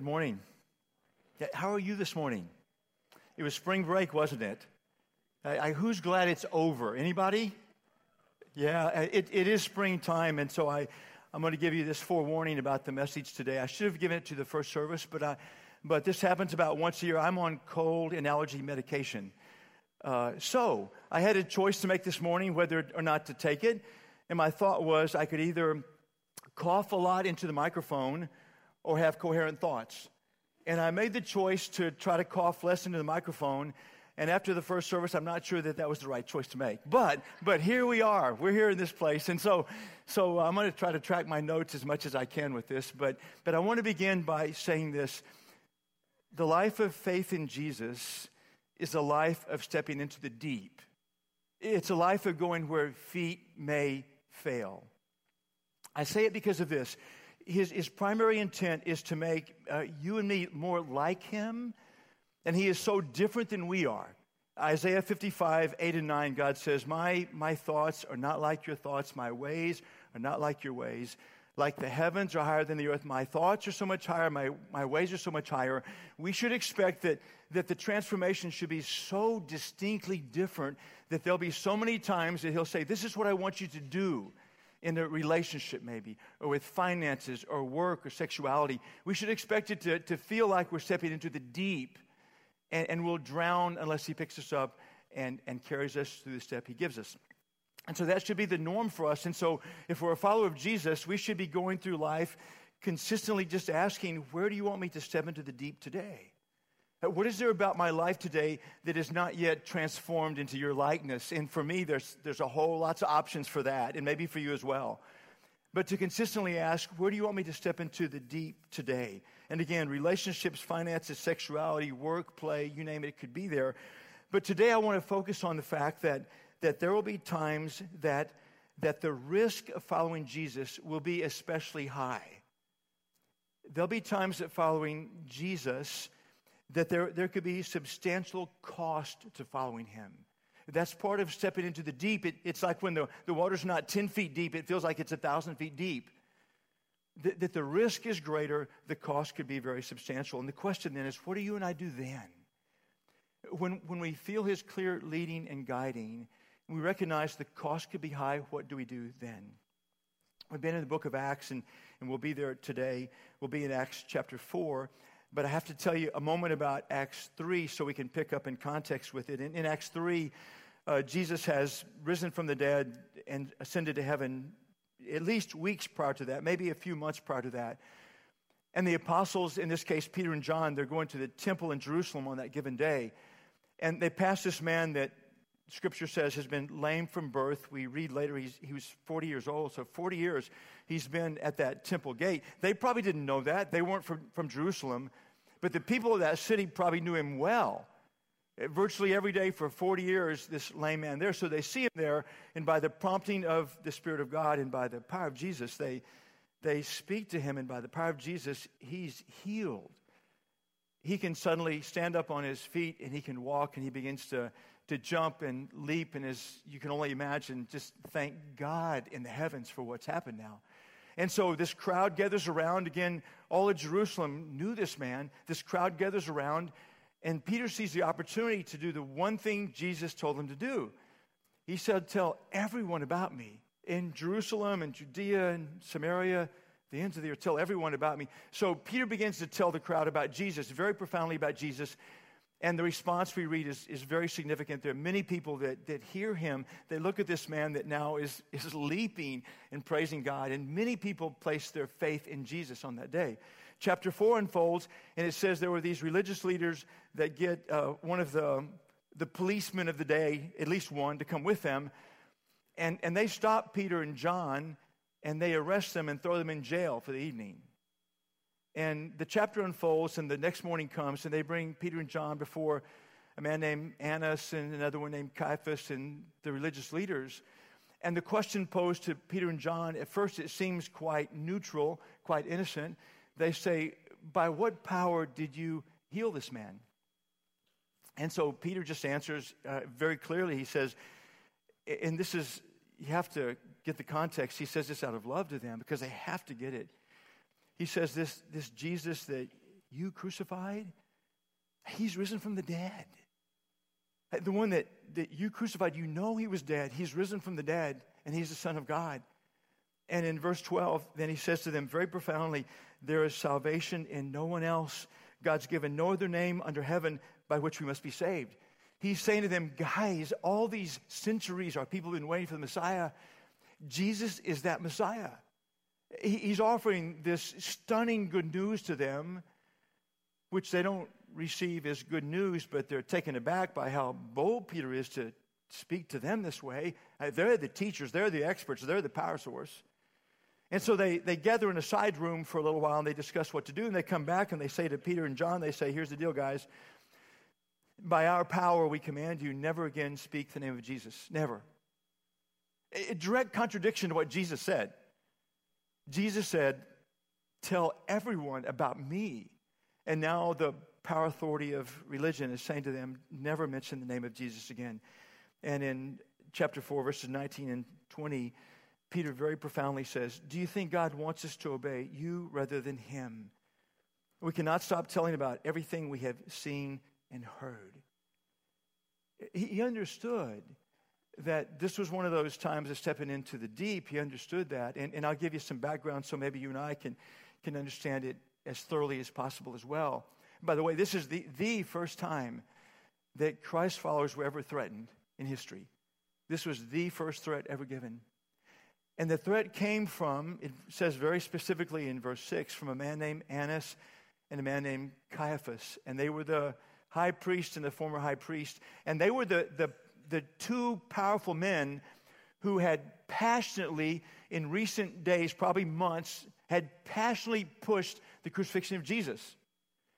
Good morning. How are you this morning? It was spring break, wasn't it? I, I, who's glad it's over? Anybody? Yeah, it, it is springtime, and so I, I'm going to give you this forewarning about the message today. I should have given it to the first service, but, I, but this happens about once a year. I'm on cold and allergy medication. Uh, so I had a choice to make this morning whether or not to take it. And my thought was I could either cough a lot into the microphone or have coherent thoughts. And I made the choice to try to cough less into the microphone. And after the first service, I'm not sure that that was the right choice to make. But, but here we are. We're here in this place. And so, so uh, I'm going to try to track my notes as much as I can with this. But, but I want to begin by saying this the life of faith in Jesus is a life of stepping into the deep. It's a life of going where feet may fail. I say it because of this. His, his primary intent is to make uh, you and me more like him, and he is so different than we are. Isaiah 55, 8 and 9, God says, my, my thoughts are not like your thoughts, my ways are not like your ways. Like the heavens are higher than the earth, my thoughts are so much higher, my, my ways are so much higher. We should expect that, that the transformation should be so distinctly different that there'll be so many times that He'll say, This is what I want you to do in a relationship, maybe, or with finances, or work, or sexuality. We should expect it to, to feel like we're stepping into the deep and, and we'll drown unless He picks us up and, and carries us through the step He gives us. And so that should be the norm for us. And so if we're a follower of Jesus, we should be going through life consistently just asking, Where do you want me to step into the deep today? Uh, what is there about my life today that is not yet transformed into your likeness? And for me, there's, there's a whole lots of options for that, and maybe for you as well. But to consistently ask, where do you want me to step into the deep today? And again, relationships, finances, sexuality, work, play, you name it, it could be there. But today I want to focus on the fact that, that there will be times that, that the risk of following Jesus will be especially high. There'll be times that following Jesus, that there, there could be substantial cost to following him. That's part of stepping into the deep. It, it's like when the, the water's not 10 feet deep, it feels like it's a 1,000 feet deep. That, that the risk is greater, the cost could be very substantial. And the question then is what do you and I do then? When, when we feel his clear leading and guiding, we recognize the cost could be high, what do we do then? We've been in the book of Acts, and, and we'll be there today. We'll be in Acts chapter 4. But I have to tell you a moment about Acts 3 so we can pick up in context with it. In, in Acts 3, uh, Jesus has risen from the dead and ascended to heaven at least weeks prior to that, maybe a few months prior to that. And the apostles, in this case, Peter and John, they're going to the temple in Jerusalem on that given day. And they pass this man that Scripture says has been lame from birth. We read later he was 40 years old, so 40 years he's been at that temple gate. They probably didn't know that. They weren't from, from Jerusalem, but the people of that city probably knew him well. Eh, virtually every day for 40 years, this lame man there. So they see him there, and by the prompting of the Spirit of God and by the power of Jesus, they, they speak to him, and by the power of Jesus, he's healed. He can suddenly stand up on his feet and he can walk, and he begins to to jump and leap, and as you can only imagine, just thank God in the heavens for what's happened now. And so this crowd gathers around. Again, all of Jerusalem knew this man. This crowd gathers around, and Peter sees the opportunity to do the one thing Jesus told him to do. He said, Tell everyone about me in Jerusalem and Judea and Samaria, the ends of the earth, tell everyone about me. So Peter begins to tell the crowd about Jesus, very profoundly about Jesus. And the response we read is, is very significant. There are many people that, that hear him. They look at this man that now is, is leaping and praising God. And many people place their faith in Jesus on that day. Chapter 4 unfolds, and it says there were these religious leaders that get uh, one of the, the policemen of the day, at least one, to come with them. And, and they stop Peter and John, and they arrest them and throw them in jail for the evening. And the chapter unfolds, and the next morning comes, and they bring Peter and John before a man named Annas and another one named Caiaphas and the religious leaders. And the question posed to Peter and John, at first it seems quite neutral, quite innocent. They say, By what power did you heal this man? And so Peter just answers uh, very clearly. He says, and this is, you have to get the context. He says this out of love to them because they have to get it. He says, This, this Jesus that you crucified, he's risen from the dead. The one that, that you crucified, you know he was dead. He's risen from the dead, and he's the Son of God. And in verse 12, then he says to them very profoundly, There is salvation in no one else. God's given no other name under heaven by which we must be saved. He's saying to them, Guys, all these centuries our people have been waiting for the Messiah. Jesus is that Messiah. He's offering this stunning good news to them, which they don't receive as good news, but they're taken aback by how bold Peter is to speak to them this way. Uh, they're the teachers, they're the experts, they're the power source. And so they, they gather in a side room for a little while and they discuss what to do. And they come back and they say to Peter and John, they say, Here's the deal, guys. By our power, we command you never again speak the name of Jesus. Never. A direct contradiction to what Jesus said. Jesus said, Tell everyone about me. And now the power authority of religion is saying to them, Never mention the name of Jesus again. And in chapter 4, verses 19 and 20, Peter very profoundly says, Do you think God wants us to obey you rather than him? We cannot stop telling about everything we have seen and heard. He understood that this was one of those times of stepping into the deep. He understood that. And, and I'll give you some background so maybe you and I can, can understand it as thoroughly as possible as well. By the way, this is the, the first time that Christ followers were ever threatened in history. This was the first threat ever given. And the threat came from, it says very specifically in verse 6, from a man named Annas and a man named Caiaphas. And they were the high priest and the former high priest. And they were the, the the two powerful men who had passionately, in recent days, probably months, had passionately pushed the crucifixion of Jesus.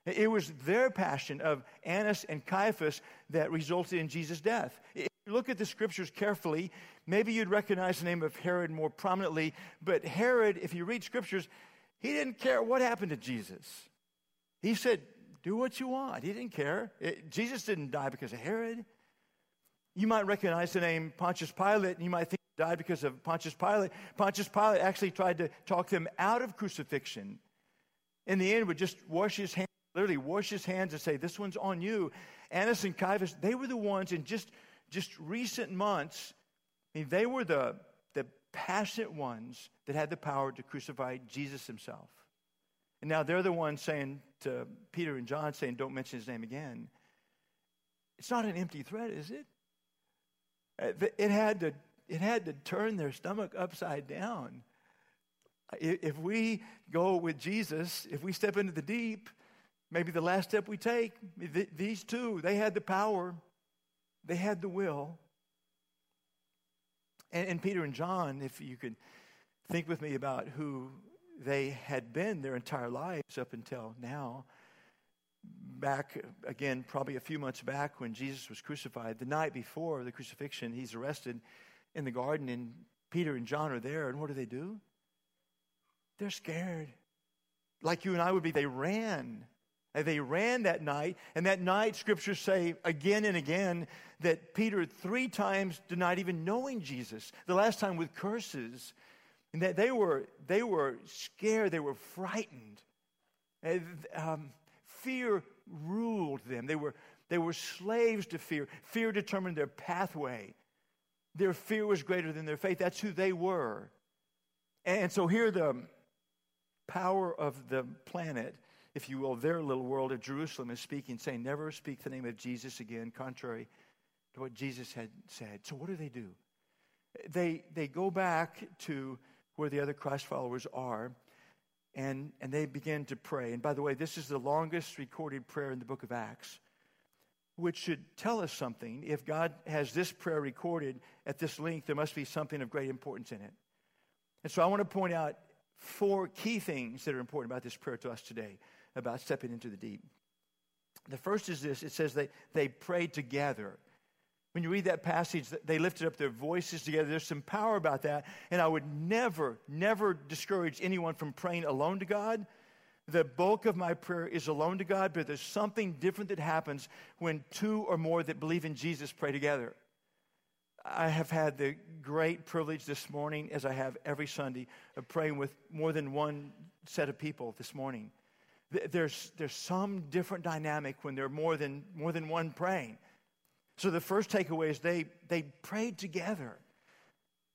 It was their passion of Annas and Caiaphas that resulted in Jesus' death. If you look at the scriptures carefully, maybe you'd recognize the name of Herod more prominently, but Herod, if you read scriptures, he didn't care what happened to Jesus. He said, Do what you want. He didn't care. It, Jesus didn't die because of Herod. You might recognize the name Pontius Pilate, and you might think he died because of Pontius Pilate. Pontius Pilate actually tried to talk them out of crucifixion. In the end, would just wash his hands, literally wash his hands and say, This one's on you. Annas and Caiaphas, they were the ones in just, just recent months, I mean, they were the, the passionate ones that had the power to crucify Jesus himself. And now they're the ones saying to Peter and John, saying, Don't mention his name again. It's not an empty threat, is it? Uh, it had to, it had to turn their stomach upside down. If we go with Jesus, if we step into the deep, maybe the last step we take, these two, they had the power, they had the will. And, and Peter and John, if you could think with me about who they had been their entire lives up until now, back again, probably a few months back when Jesus was crucified, the night before the crucifixion, he's arrested in the garden, and Peter and John are there. And what do they do? They're scared. Like you and I would be, they ran. They ran that night, and that night, scriptures say again and again that Peter three times denied even knowing Jesus. The last time with curses, and that they were they were scared, they were frightened. Um, fear ruled them. They were, they were slaves to fear. Fear determined their pathway. Their fear was greater than their faith. That's who they were. And so here, the power of the planet, if you will, their little world of Jerusalem is speaking, saying, Never speak the name of Jesus again, contrary to what Jesus had said. So, what do they do? They, they go back to where the other Christ followers are, and, and they begin to pray. And by the way, this is the longest recorded prayer in the book of Acts, which should tell us something. If God has this prayer recorded at this length, there must be something of great importance in it. And so I want to point out four key things that are important about this prayer to us today, about stepping into the deep. The first is this it says they, they prayed together. When you read that passage, they lifted up their voices together. There's some power about that. And I would never, never discourage anyone from praying alone to God. The bulk of my prayer is alone to God, but there's something different that happens when two or more that believe in Jesus pray together. I have had the great privilege this morning, as I have every Sunday, of praying with more than one set of people this morning. There's, there's some different dynamic when there are more than, more than one praying. So the first takeaway is they, they prayed together.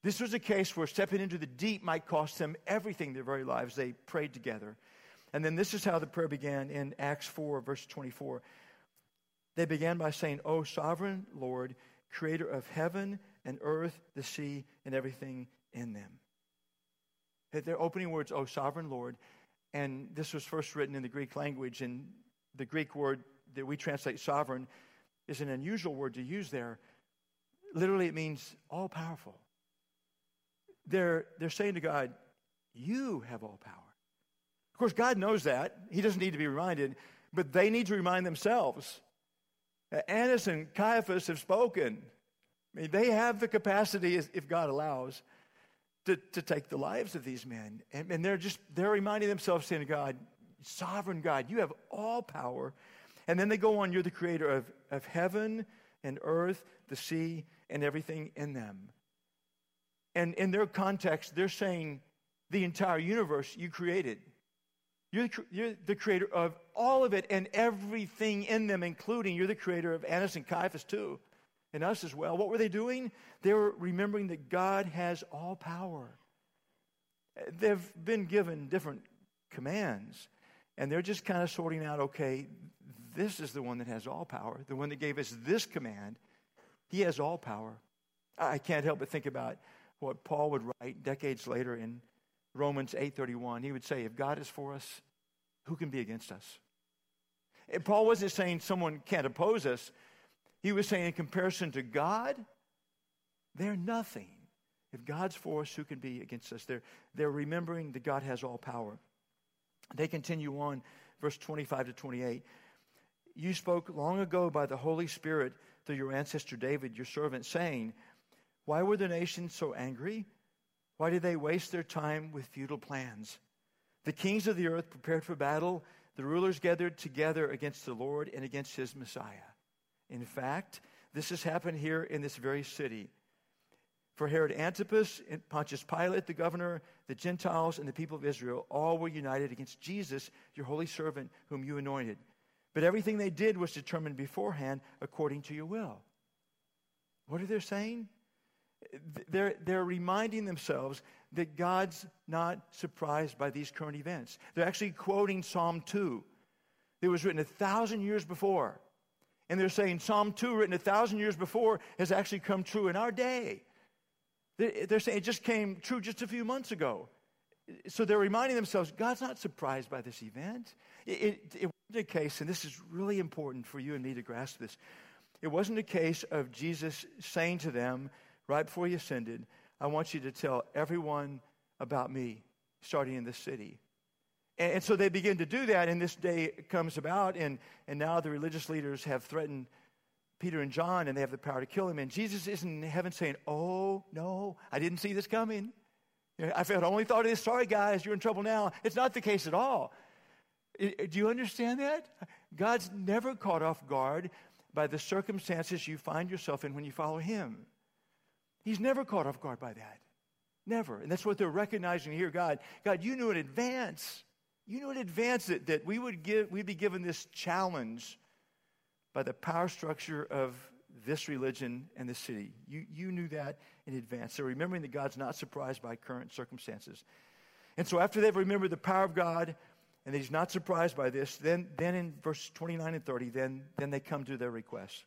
This was a case where stepping into the deep might cost them everything, their very lives. They prayed together. And then this is how the prayer began in Acts 4, verse 24. They began by saying, O sovereign Lord, creator of heaven and earth, the sea, and everything in them. Their opening words, O sovereign Lord, and this was first written in the Greek language, and the Greek word that we translate sovereign is an unusual word to use there. Literally, it means all powerful. They're, they're saying to God, You have all power. Of course, God knows that. He doesn't need to be reminded, but they need to remind themselves. Annas and Caiaphas have spoken. I mean, they have the capacity, if God allows, to, to take the lives of these men. And, and they're just, they're reminding themselves, saying to God, sovereign God, you have all power. And then they go on, you're the creator of, of heaven and earth, the sea, and everything in them. And in their context, they're saying the entire universe you created. You're the, you're the, creator of all of it and everything in them, including you're the creator of Annas and Caiaphas too, and us as well. What were they doing? They were remembering that God has all power. They've been given different commands, and they're just kind of sorting out okay, this is the one that has all power, the one that gave us this command. He has all power. I can't help but think about what Paul would write decades later in Romans 8:31. He would say, "If God is for us, who can be against us?" And Paul wasn't saying someone can't oppose us. He was saying in comparison to God, they're nothing. If God's for us, who can be against us? They're, they're remembering that God has all power. They continue on, verse 25 to 28. You spoke long ago by the Holy Spirit through your ancestor David, your servant, saying, Why were the nations so angry? Why did they waste their time with futile plans? The kings of the earth prepared for battle. The rulers gathered together against the Lord and against his Messiah. In fact, this has happened here in this very city. For Herod Antipas and Pontius Pilate, the governor, the Gentiles, and the people of Israel all were united against Jesus, your holy servant, whom you anointed. But everything they did was determined beforehand according to your will. What are they saying? They're, they're reminding themselves that God's not surprised by these current events. They're actually quoting Psalm 2 that was written a thousand years before. And they're saying Psalm 2, written a thousand years before, has actually come true in our day. They're saying it just came true just a few months ago. So they're reminding themselves God's not surprised by this event. It, it, it wasn't a case, and this is really important for you and me to grasp this. It wasn't a case of Jesus saying to them, right before he ascended, I want you to tell everyone about me, starting in this city. And, and so they begin to do that, and this day comes about, and, and now the religious leaders have threatened Peter and John, and they have the power to kill him. And Jesus isn't in heaven saying, Oh, no, I didn't see this coming. I felt, only thought this. Sorry, guys, you're in trouble now. It's not the case at all. Do you understand that? God's never caught off guard by the circumstances you find yourself in when you follow Him. He's never caught off guard by that. Never. And that's what they're recognizing here. God, God, you knew in advance. You knew in advance that, that we would give, we'd be given this challenge by the power structure of this religion and the city. You, you knew that in advance. So remembering that God's not surprised by current circumstances. And so after they've remembered the power of God and that he's not surprised by this, then, then in verse 29 and 30, then, then they come to their request.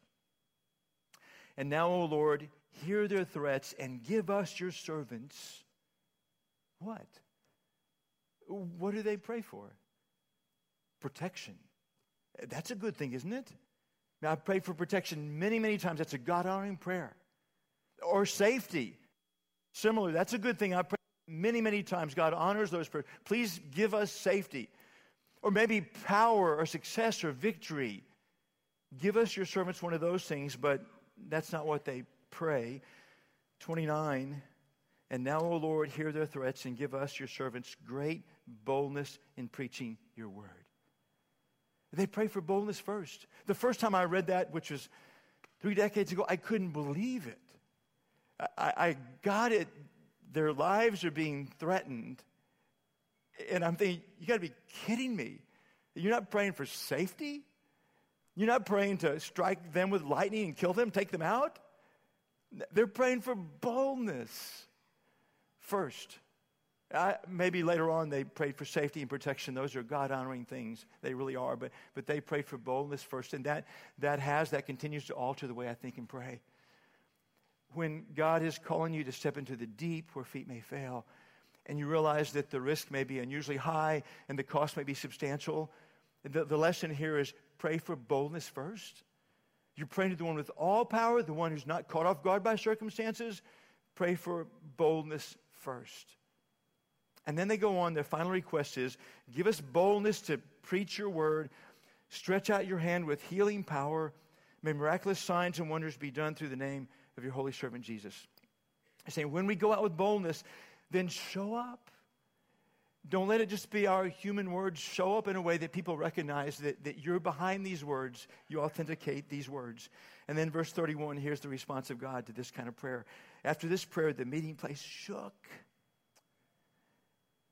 And now, O Lord, hear their threats and give us your servants what? What do they pray for? Protection. That's a good thing, isn't it? I've prayed for protection many, many times. That's a God honoring prayer. Or safety. Similar, that's a good thing. I pray many, many times. God honors those prayers. Please give us safety. Or maybe power or success or victory. Give us your servants one of those things, but that's not what they pray. 29. And now, O Lord, hear their threats and give us, your servants, great boldness in preaching your word. They pray for boldness first. The first time I read that, which was three decades ago, I couldn't believe it. I, I got it. Their lives are being threatened. And I'm thinking, you got to be kidding me. You're not praying for safety. You're not praying to strike them with lightning and kill them, take them out. They're praying for boldness first. Uh, maybe later on they prayed for safety and protection. Those are God honoring things. They really are. But, but they prayed for boldness first. And that, that has, that continues to alter the way I think and pray. When God is calling you to step into the deep where feet may fail, and you realize that the risk may be unusually high and the cost may be substantial, the, the lesson here is pray for boldness first. You're praying to the one with all power, the one who's not caught off guard by circumstances. Pray for boldness first. And then they go on, their final request is give us boldness to preach your word, stretch out your hand with healing power. May miraculous signs and wonders be done through the name of your holy servant Jesus. He's saying, when we go out with boldness, then show up. Don't let it just be our human words. Show up in a way that people recognize that, that you're behind these words. You authenticate these words. And then, verse 31, here's the response of God to this kind of prayer. After this prayer, the meeting place shook.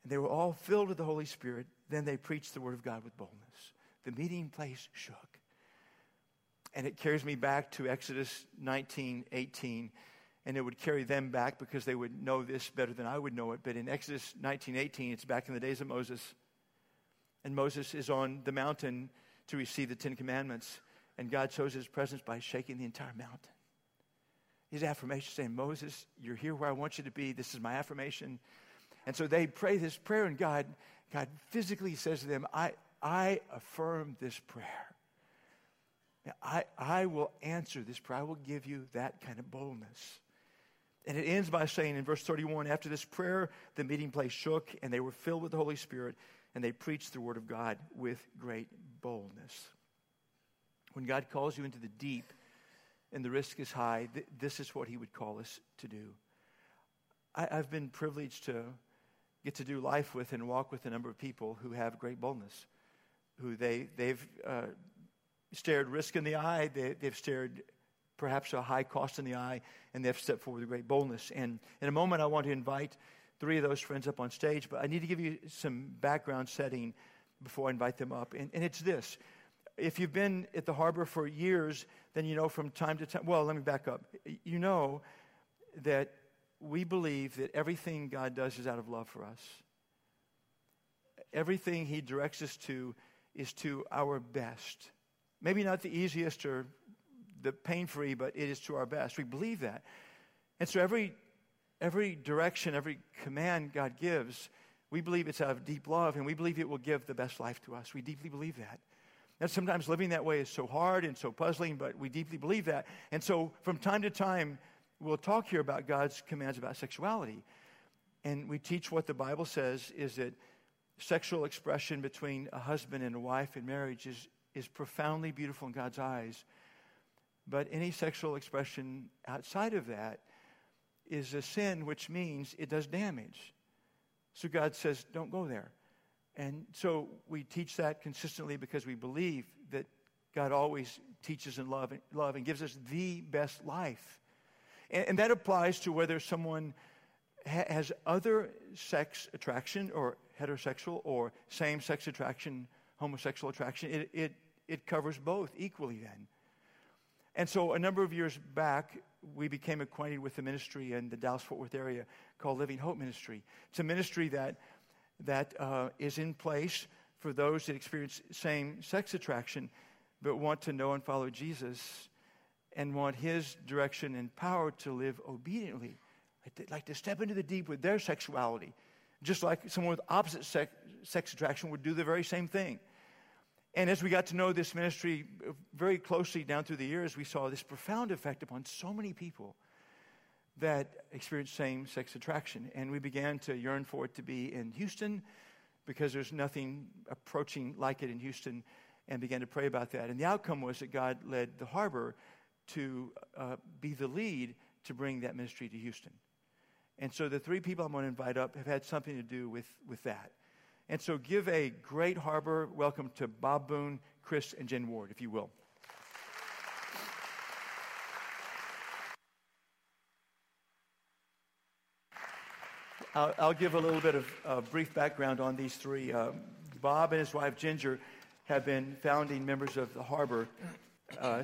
And they were all filled with the Holy Spirit. Then they preached the word of God with boldness. The meeting place shook. And it carries me back to Exodus 19 18 and it would carry them back because they would know this better than I would know it. But in Exodus 19:18, it's back in the days of Moses. And Moses is on the mountain to receive the 10 commandments, and God shows his presence by shaking the entire mountain. His affirmation saying, "Moses, you're here where I want you to be. This is my affirmation." And so they pray this prayer and God God physically says to them, "I I affirm this prayer." I, I will answer this prayer. I will give you that kind of boldness. And it ends by saying in verse 31 after this prayer, the meeting place shook, and they were filled with the Holy Spirit, and they preached the word of God with great boldness. When God calls you into the deep and the risk is high, th- this is what He would call us to do. I, I've been privileged to get to do life with and walk with a number of people who have great boldness, who they, they've uh, stared risk in the eye, they, they've stared perhaps a high cost in the eye, and they have stepped forward with great boldness. And in a moment, I want to invite three of those friends up on stage, but I need to give you some background setting before I invite them up. And, and it's this if you've been at the harbor for years, then you know from time to time, well, let me back up. You know that we believe that everything God does is out of love for us. Everything He directs us to is to our best. Maybe not the easiest or the pain free, but it is to our best. We believe that. And so every, every direction, every command God gives, we believe it's out of deep love, and we believe it will give the best life to us. We deeply believe that. And sometimes living that way is so hard and so puzzling, but we deeply believe that. And so from time to time, we'll talk here about God's commands about sexuality. And we teach what the Bible says is that sexual expression between a husband and a wife in marriage is, is profoundly beautiful in God's eyes. But any sexual expression outside of that is a sin, which means it does damage. So God says, don't go there. And so we teach that consistently because we believe that God always teaches in love love and gives us the best life. And, and that applies to whether someone ha- has other sex attraction or heterosexual or same sex attraction, homosexual attraction. It, it, it covers both equally then. And so a number of years back, we became acquainted with the ministry in the Dallas Fort Worth area called Living Hope Ministry. It's a ministry that, that uh, is in place for those that experience same sex attraction but want to know and follow Jesus and want his direction and power to live obediently. Like to, like to step into the deep with their sexuality, just like someone with opposite sex, sex attraction would do the very same thing. And as we got to know this ministry very closely down through the years, we saw this profound effect upon so many people that experience same sex attraction. And we began to yearn for it to be in Houston because there's nothing approaching like it in Houston and began to pray about that. And the outcome was that God led the harbor to uh, be the lead to bring that ministry to Houston. And so the three people I'm going to invite up have had something to do with, with that. And so give a great harbor welcome to Bob Boone, Chris, and Jen Ward, if you will. I'll, I'll give a little bit of uh, brief background on these three. Uh, Bob and his wife Ginger have been founding members of the harbor. Uh,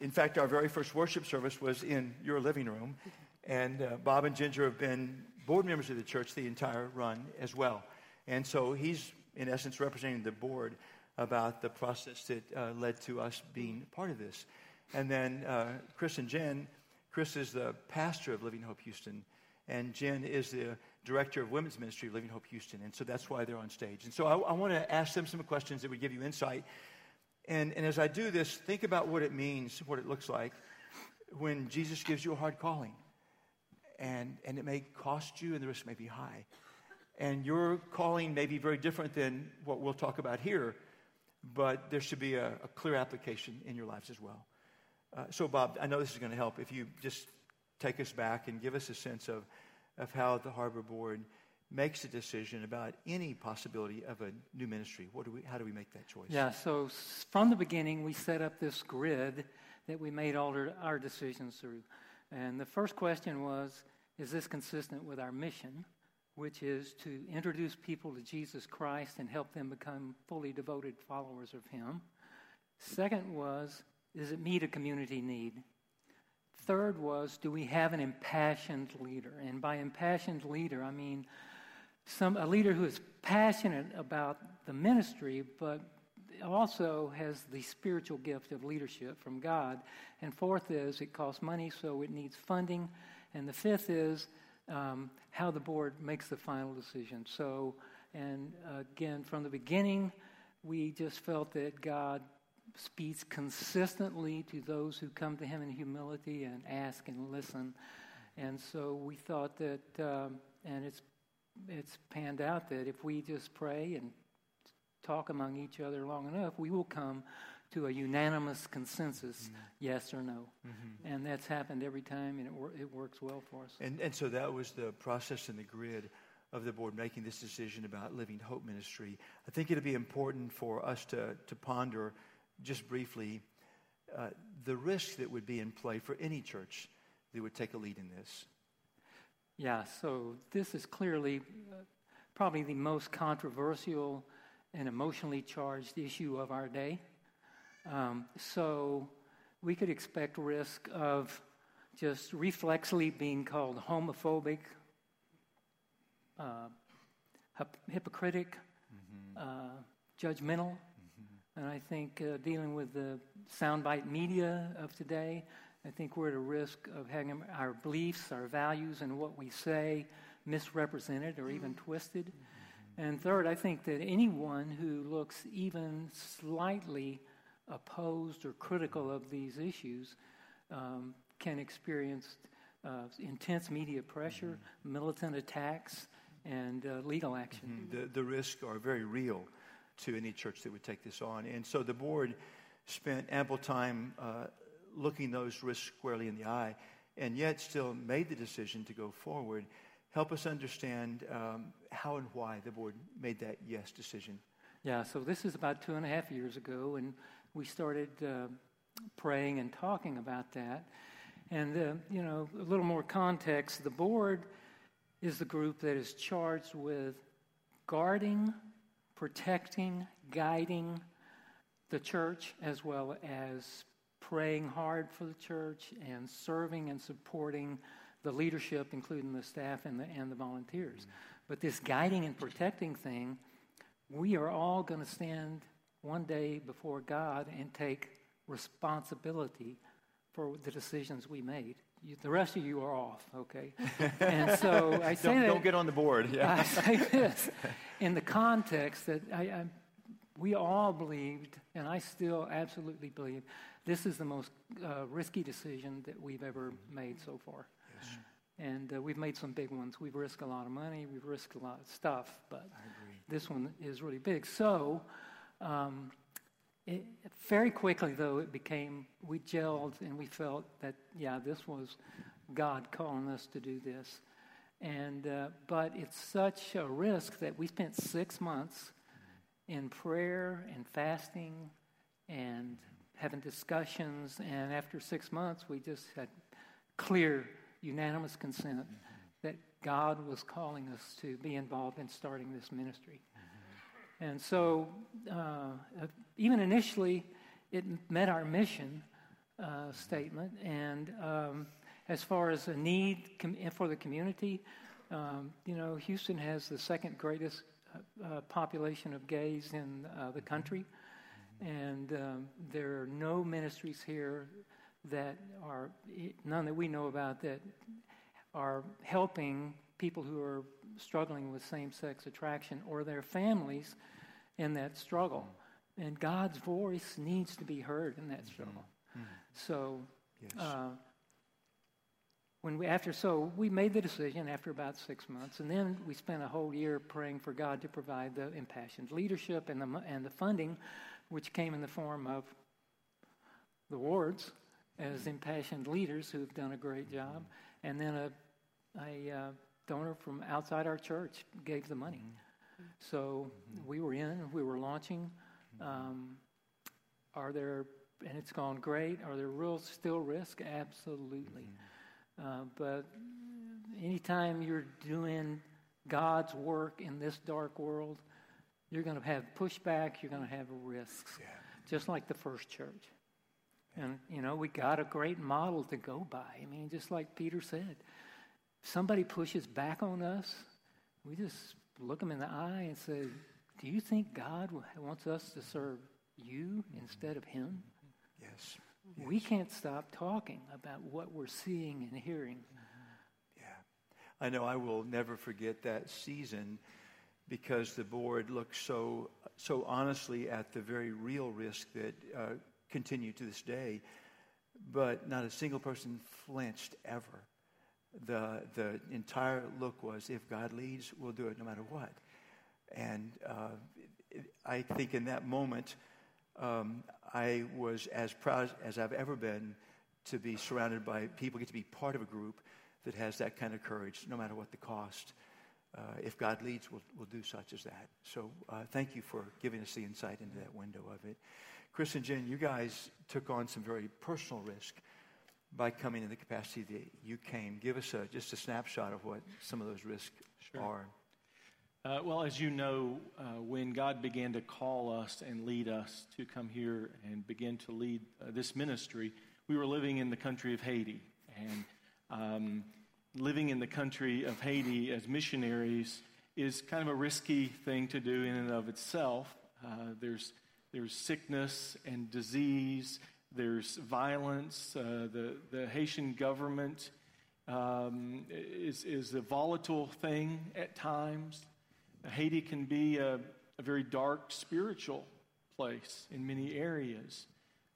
in fact, our very first worship service was in your living room, and uh, Bob and Ginger have been board members of the church the entire run as well. And so he's, in essence, representing the board about the process that uh, led to us being part of this. And then uh, Chris and Jen, Chris is the pastor of Living Hope Houston, and Jen is the director of women's ministry of Living Hope Houston. And so that's why they're on stage. And so I, I want to ask them some questions that would give you insight. And, and as I do this, think about what it means, what it looks like when Jesus gives you a hard calling. And, and it may cost you, and the risk may be high. And your calling may be very different than what we'll talk about here, but there should be a, a clear application in your lives as well. Uh, so, Bob, I know this is going to help if you just take us back and give us a sense of, of how the Harbor Board makes a decision about any possibility of a new ministry. What do we, how do we make that choice? Yeah, so from the beginning, we set up this grid that we made all our decisions through. And the first question was Is this consistent with our mission? which is to introduce people to Jesus Christ and help them become fully devoted followers of Him. Second was, does it meet a community need? Third was, do we have an impassioned leader? And by impassioned leader, I mean some, a leader who is passionate about the ministry, but also has the spiritual gift of leadership from God. And fourth is, it costs money, so it needs funding. And the fifth is, um, how the board makes the final decision. So, and again, from the beginning, we just felt that God speaks consistently to those who come to Him in humility and ask and listen. And so we thought that, um, and it's it's panned out that if we just pray and talk among each other long enough, we will come to a unanimous consensus, mm-hmm. yes or no. Mm-hmm. And that's happened every time, and it, wor- it works well for us. And, and so that was the process and the grid of the board making this decision about Living Hope Ministry. I think it'll be important for us to, to ponder just briefly uh, the risk that would be in play for any church that would take a lead in this. Yeah, so this is clearly uh, probably the most controversial and emotionally charged issue of our day. Um, so we could expect risk of just reflexly being called homophobic, uh, hypocritic, mm-hmm. uh, judgmental. Mm-hmm. And I think uh, dealing with the soundbite media of today, I think we're at a risk of having our beliefs, our values, and what we say misrepresented or even twisted. Mm-hmm. And third, I think that anyone who looks even slightly opposed or critical of these issues um, can experience uh, intense media pressure, mm-hmm. militant attacks, and uh, legal action. Mm-hmm. The, the risks are very real to any church that would take this on. And so the board spent ample time uh, looking those risks squarely in the eye and yet still made the decision to go forward. Help us understand um, how and why the board made that yes decision. Yeah, so this is about two and a half years ago, and we started uh, praying and talking about that. And, uh, you know, a little more context the board is the group that is charged with guarding, protecting, guiding the church, as well as praying hard for the church and serving and supporting the leadership, including the staff and the, and the volunteers. Mm-hmm. But this guiding and protecting thing, we are all going to stand one day before God and take responsibility for the decisions we made. You, the rest of you are off, okay? And so I say don't, that, don't get on the board. Yeah. I say this in the context that I, I, we all believed, and I still absolutely believe, this is the most uh, risky decision that we've ever made so far. Yes. And uh, we've made some big ones. We've risked a lot of money. We've risked a lot of stuff, but this one is really big. So um, it, very quickly, though, it became, we gelled and we felt that, yeah, this was God calling us to do this. And, uh, but it's such a risk that we spent six months in prayer and fasting and having discussions. And after six months, we just had clear, unanimous consent that God was calling us to be involved in starting this ministry. And so, uh, even initially, it met our mission uh, statement. And um, as far as a need com- for the community, um, you know, Houston has the second greatest uh, uh population of gays in uh, the country. And um, there are no ministries here that are, none that we know about, that are helping people who are struggling with same sex attraction or their families in that struggle. And God's voice needs to be heard in that struggle. Mm-hmm. So, yes. uh, when we after so we made the decision after about six months, and then we spent a whole year praying for God to provide the impassioned leadership and the and the funding, which came in the form of the wards as impassioned leaders who have done a great job, and then a a uh, donor from outside our church gave the money. Mm-hmm. So we were in, we were launching. Um, are there, and it's gone great, are there real still risk? Absolutely. Mm-hmm. Uh, but anytime you're doing God's work in this dark world, you're going to have pushback, you're going to have risks, yeah. just like the first church. And, you know, we got a great model to go by. I mean, just like Peter said, somebody pushes back on us, we just look them in the eye and say, Do you think God wants us to serve you instead of Him? Yes. Yes. We can't stop talking about what we're seeing and hearing. Yeah. I know I will never forget that season because the board looked so, so honestly at the very real risk that uh, continued to this day, but not a single person flinched ever the, the entire look was if God leads, we'll do it no matter what. And uh, I think in that moment, um, I was as proud as I've ever been to be surrounded by people, get to be part of a group that has that kind of courage, no matter what the cost. Uh, if God leads, we'll, we'll do such as that. So uh, thank you for giving us the insight into that window of it. Chris and Jen, you guys took on some very personal risk by coming in the capacity that you came. Give us a, just a snapshot of what some of those risks sure. are. Uh, well, as you know, uh, when God began to call us and lead us to come here and begin to lead uh, this ministry, we were living in the country of Haiti. And um, living in the country of Haiti as missionaries is kind of a risky thing to do in and of itself. Uh, there's, there's sickness and disease there's violence. Uh, the, the Haitian government um, is, is a volatile thing at times. Haiti can be a, a very dark spiritual place in many areas.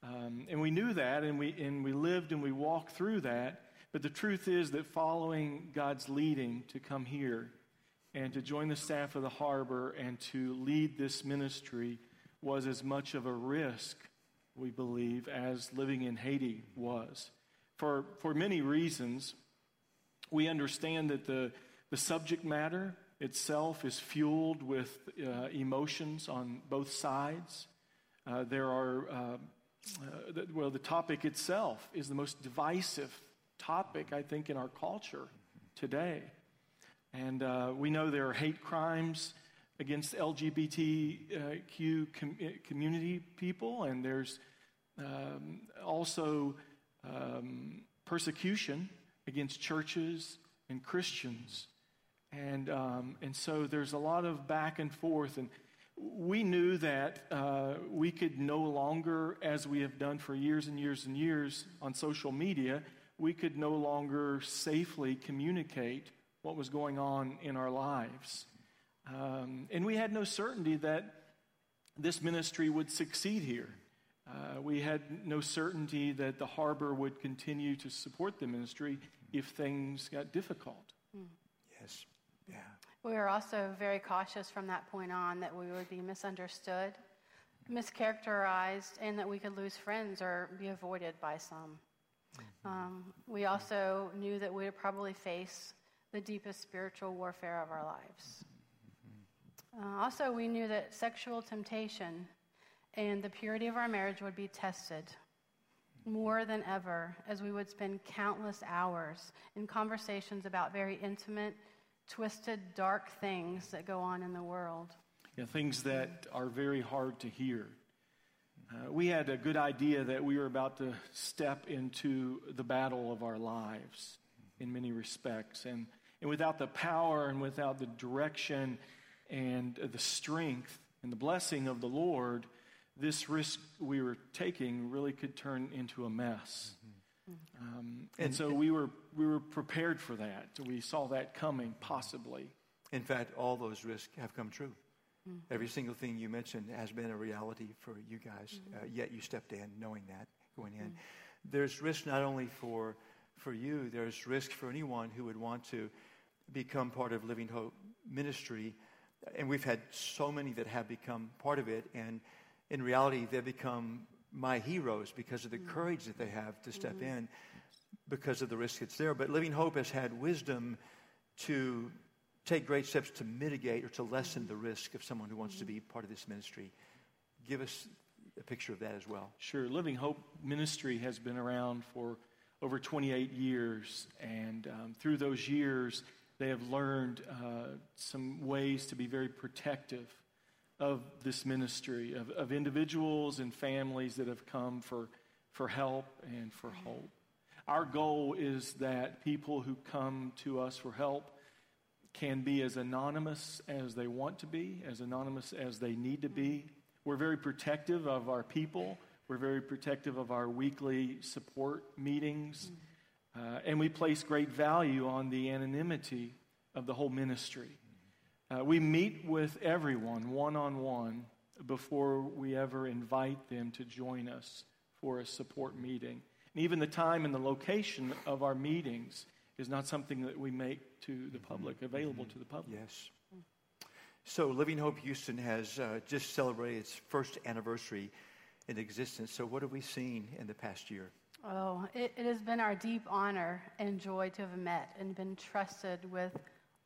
Um, and we knew that, and we, and we lived and we walked through that. But the truth is that following God's leading to come here and to join the staff of the harbor and to lead this ministry was as much of a risk we believe, as living in Haiti was. For, for many reasons, we understand that the, the subject matter itself is fueled with uh, emotions on both sides. Uh, there are, uh, uh well, the topic itself is the most divisive topic, I think, in our culture today. And uh, we know there are hate crimes against LGBTQ com- community people, and there's um, also um, persecution against churches and Christians. And, um, and so there's a lot of back and forth. And we knew that uh, we could no longer, as we have done for years and years and years on social media, we could no longer safely communicate what was going on in our lives. Um, and we had no certainty that this ministry would succeed here. Uh, we had no certainty that the harbor would continue to support the ministry if things got difficult. Mm. Yeah. We were also very cautious from that point on that we would be misunderstood, mischaracterized, and that we could lose friends or be avoided by some. Mm-hmm. Um, we also knew that we would probably face the deepest spiritual warfare of our lives. Mm-hmm. Uh, also, we knew that sexual temptation and the purity of our marriage would be tested more than ever as we would spend countless hours in conversations about very intimate, twisted, dark things that go on in the world. you know, things that are very hard to hear. Uh, we had a good idea that we were about to step into the battle of our lives in many respects. And, and without the power and without the direction and the strength and the blessing of the Lord, this risk we were taking really could turn into a mess. Um, and so we were, we were prepared for that. We saw that coming, possibly. In fact, all those risks have come true. Mm-hmm. Every single thing you mentioned has been a reality for you guys, mm-hmm. uh, yet you stepped in knowing that going in. Mm-hmm. There's risk not only for, for you, there's risk for anyone who would want to become part of Living Hope ministry. And we've had so many that have become part of it. And in reality, they've become my heroes because of the mm-hmm. courage that they have to step mm-hmm. in because of the risk that's there. But Living Hope has had wisdom to take great steps to mitigate or to lessen the risk of someone who wants to be part of this ministry. Give us a picture of that as well. Sure. Living Hope Ministry has been around for over 28 years, and um, through those years, they have learned uh, some ways to be very protective of this ministry, of, of individuals and families that have come for, for help and for hope. Our goal is that people who come to us for help can be as anonymous as they want to be, as anonymous as they need to be. We're very protective of our people. We're very protective of our weekly support meetings. Uh, and we place great value on the anonymity of the whole ministry. Uh, we meet with everyone one on one before we ever invite them to join us for a support meeting. And even the time and the location of our meetings is not something that we make to the public, available to the public. Yes. So, Living Hope Houston has uh, just celebrated its first anniversary in existence. So, what have we seen in the past year? Oh, it, it has been our deep honor and joy to have met and been trusted with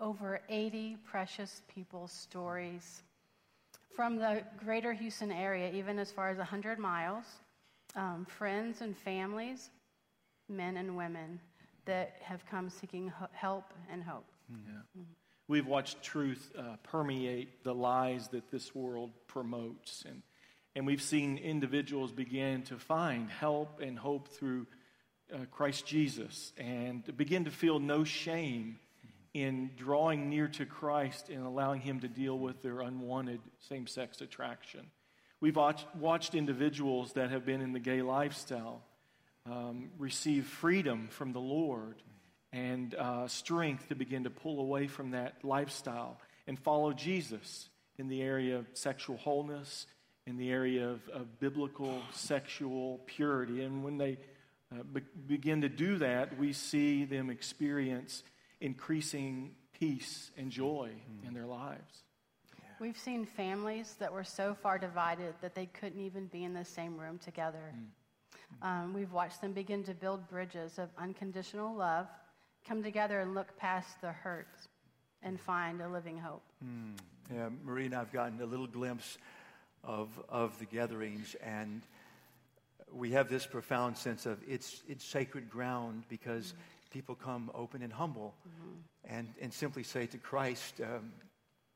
over 80 precious people's stories from the greater Houston area, even as far as 100 miles, um, friends and families, men and women that have come seeking help and hope. Yeah. Mm-hmm. We've watched truth uh, permeate the lies that this world promotes. And, and we've seen individuals begin to find help and hope through uh, Christ Jesus and begin to feel no shame in drawing near to Christ and allowing Him to deal with their unwanted same sex attraction. We've watched, watched individuals that have been in the gay lifestyle um, receive freedom from the Lord and uh, strength to begin to pull away from that lifestyle and follow Jesus in the area of sexual wholeness, in the area of, of biblical sexual purity. And when they uh, be- begin to do that, we see them experience increasing peace and joy mm. in their lives. We've seen families that were so far divided that they couldn't even be in the same room together. Mm. Um, we've watched them begin to build bridges of unconditional love, come together and look past the hurt and find a living hope. Mm. Yeah, Marie and I have gotten a little glimpse of, of the gatherings, and we have this profound sense of it's, it's sacred ground because mm-hmm. people come open and humble mm-hmm. and, and simply say to Christ, um,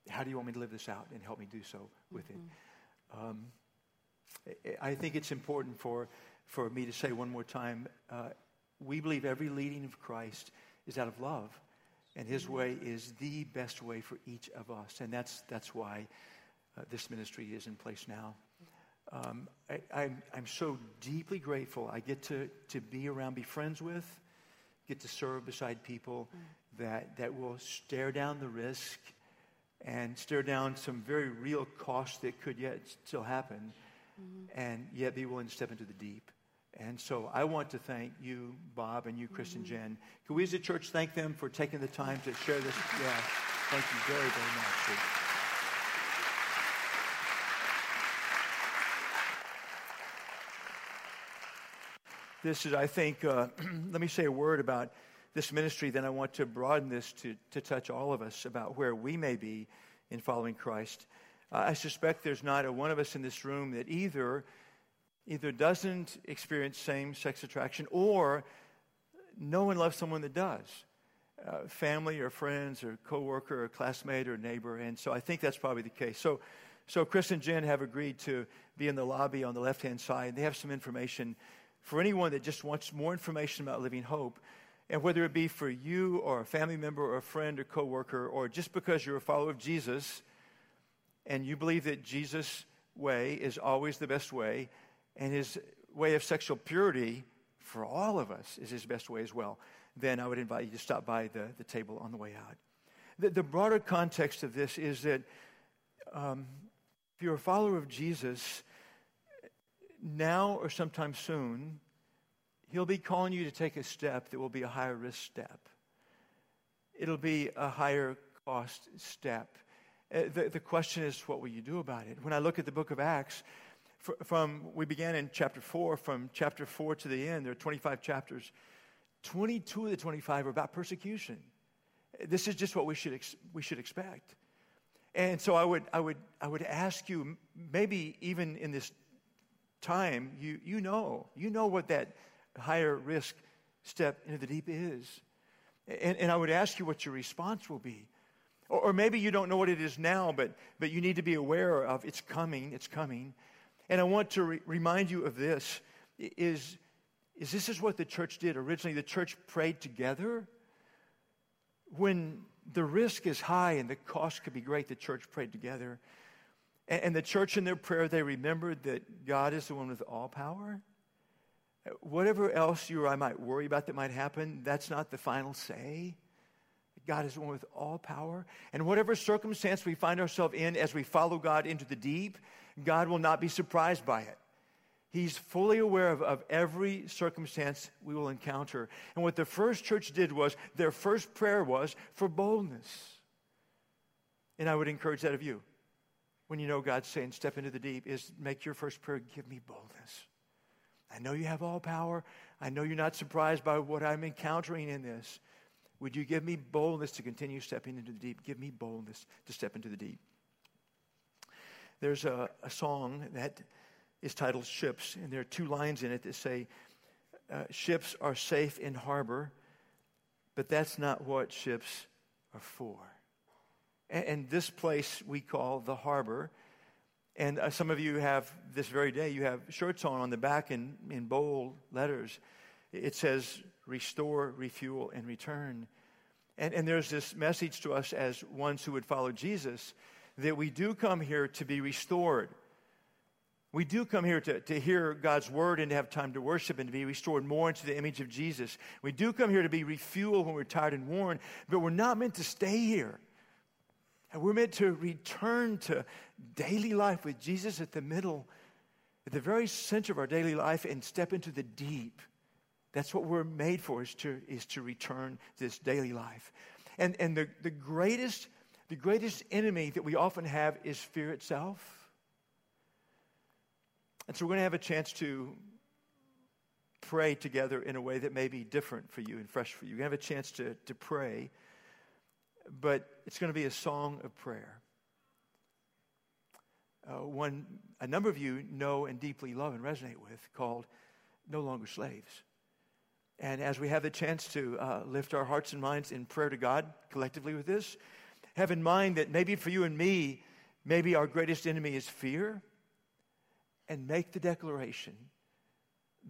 How do you want me to live this out? And help me do so with mm-hmm. it. Um, I think it's important for for me to say one more time uh, we believe every leading of Christ is out of love, and his way is the best way for each of us. And that's, that's why uh, this ministry is in place now. Um, I, I'm, I'm so deeply grateful. I get to, to be around, be friends with, get to serve beside people that, that will stare down the risk and stare down some very real costs that could yet still happen mm-hmm. and yet be willing to step into the deep. And so I want to thank you, Bob, and you, Chris mm-hmm. and Jen. Can we as a church thank them for taking the time to share this? Yeah, thank you very, very much. This is, I think, uh, let me say a word about this ministry, then I want to broaden this to, to touch all of us about where we may be in following Christ. Uh, I suspect there's not a one of us in this room that either either doesn't experience same sex attraction or no one loves someone that does. Uh, family or friends or coworker or classmate or neighbor. And so I think that's probably the case. So So Chris and Jen have agreed to be in the lobby on the left hand side. They have some information for anyone that just wants more information about Living Hope. And whether it be for you or a family member or a friend or coworker, or just because you're a follower of Jesus and you believe that Jesus' way is always the best way, and his way of sexual purity for all of us is his best way as well, then I would invite you to stop by the, the table on the way out. The, the broader context of this is that um, if you're a follower of Jesus, now or sometime soon, he'll be calling you to take a step that will be a higher risk step. It'll be a higher cost step. Uh, the, the question is, what will you do about it? When I look at the book of Acts, from we began in chapter 4 from chapter 4 to the end there are 25 chapters 22 of the 25 are about persecution this is just what we should ex- we should expect and so i would i would i would ask you maybe even in this time you you know you know what that higher risk step into the deep is and, and i would ask you what your response will be or, or maybe you don't know what it is now but but you need to be aware of it's coming it's coming and I want to re- remind you of this is, is this is what the church did. Originally, the church prayed together. When the risk is high and the cost could be great, the church prayed together. And, and the church in their prayer, they remembered that God is the one with all power. Whatever else you or I might worry about that might happen, that's not the final say. God is one with all power. And whatever circumstance we find ourselves in as we follow God into the deep, God will not be surprised by it. He's fully aware of, of every circumstance we will encounter. And what the first church did was their first prayer was for boldness. And I would encourage that of you. When you know God's saying, step into the deep, is make your first prayer, give me boldness. I know you have all power. I know you're not surprised by what I'm encountering in this. Would you give me boldness to continue stepping into the deep? Give me boldness to step into the deep. There's a, a song that is titled Ships, and there are two lines in it that say, uh, Ships are safe in harbor, but that's not what ships are for. And, and this place we call the harbor. And uh, some of you have this very day, you have shirts on on the back in, in bold letters. It says, restore, refuel, and return. And, and there's this message to us as ones who would follow Jesus that we do come here to be restored. We do come here to, to hear God's word and to have time to worship and to be restored more into the image of Jesus. We do come here to be refueled when we're tired and worn, but we're not meant to stay here. And we're meant to return to daily life with Jesus at the middle, at the very center of our daily life, and step into the deep. That's what we're made for, is to, is to return this daily life. And, and the, the greatest the greatest enemy that we often have is fear itself. And so we're going to have a chance to pray together in a way that may be different for you and fresh for you. You're going to have a chance to, to pray, but it's going to be a song of prayer. Uh, one a number of you know and deeply love and resonate with called No Longer Slaves. And as we have the chance to uh, lift our hearts and minds in prayer to God collectively with this, have in mind that maybe for you and me, maybe our greatest enemy is fear, and make the declaration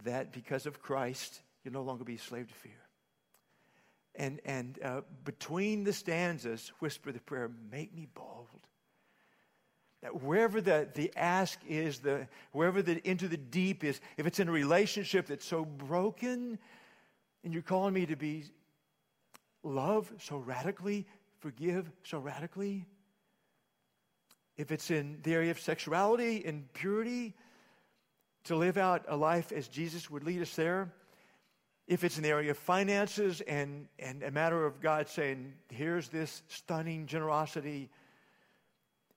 that because of Christ, you'll no longer be a slave to fear. And, and uh, between the stanzas, whisper the prayer, make me bold. That wherever the, the ask is, the, wherever the into the deep is, if it's in a relationship that's so broken, and you're calling me to be love so radically, forgive so radically, if it's in the area of sexuality and purity, to live out a life as Jesus would lead us there, if it's in the area of finances and, and a matter of God saying, here's this stunning generosity,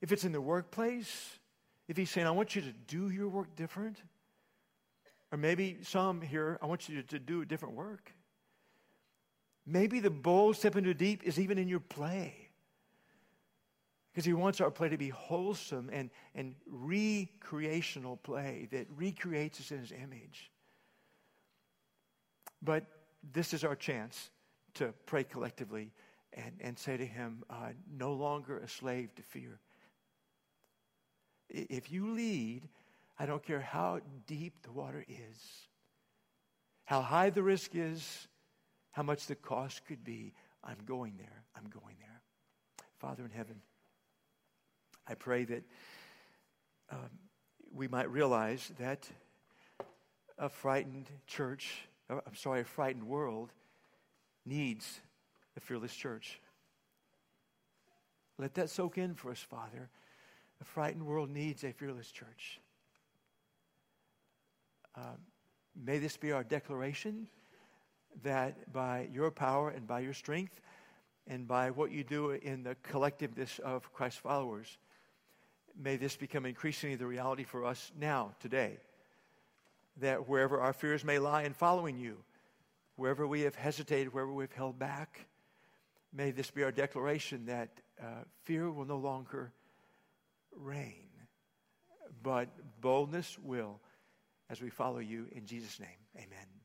if it's in the workplace, if He's saying, I want you to do your work different, or maybe some here, I want you to, to do a different work. Maybe the bold step into deep is even in your play. Because he wants our play to be wholesome and, and recreational play that recreates us in his image. But this is our chance to pray collectively and, and say to him, uh, no longer a slave to fear. If you lead, I don't care how deep the water is, how high the risk is, how much the cost could be. I'm going there. I'm going there. Father in heaven, I pray that um, we might realize that a frightened church, I'm sorry, a frightened world needs a fearless church. Let that soak in for us, Father. A frightened world needs a fearless church. Um, may this be our declaration that by your power and by your strength and by what you do in the collectiveness of Christ's followers, may this become increasingly the reality for us now, today. That wherever our fears may lie in following you, wherever we have hesitated, wherever we've held back, may this be our declaration that uh, fear will no longer reign, but boldness will as we follow you in Jesus' name. Amen.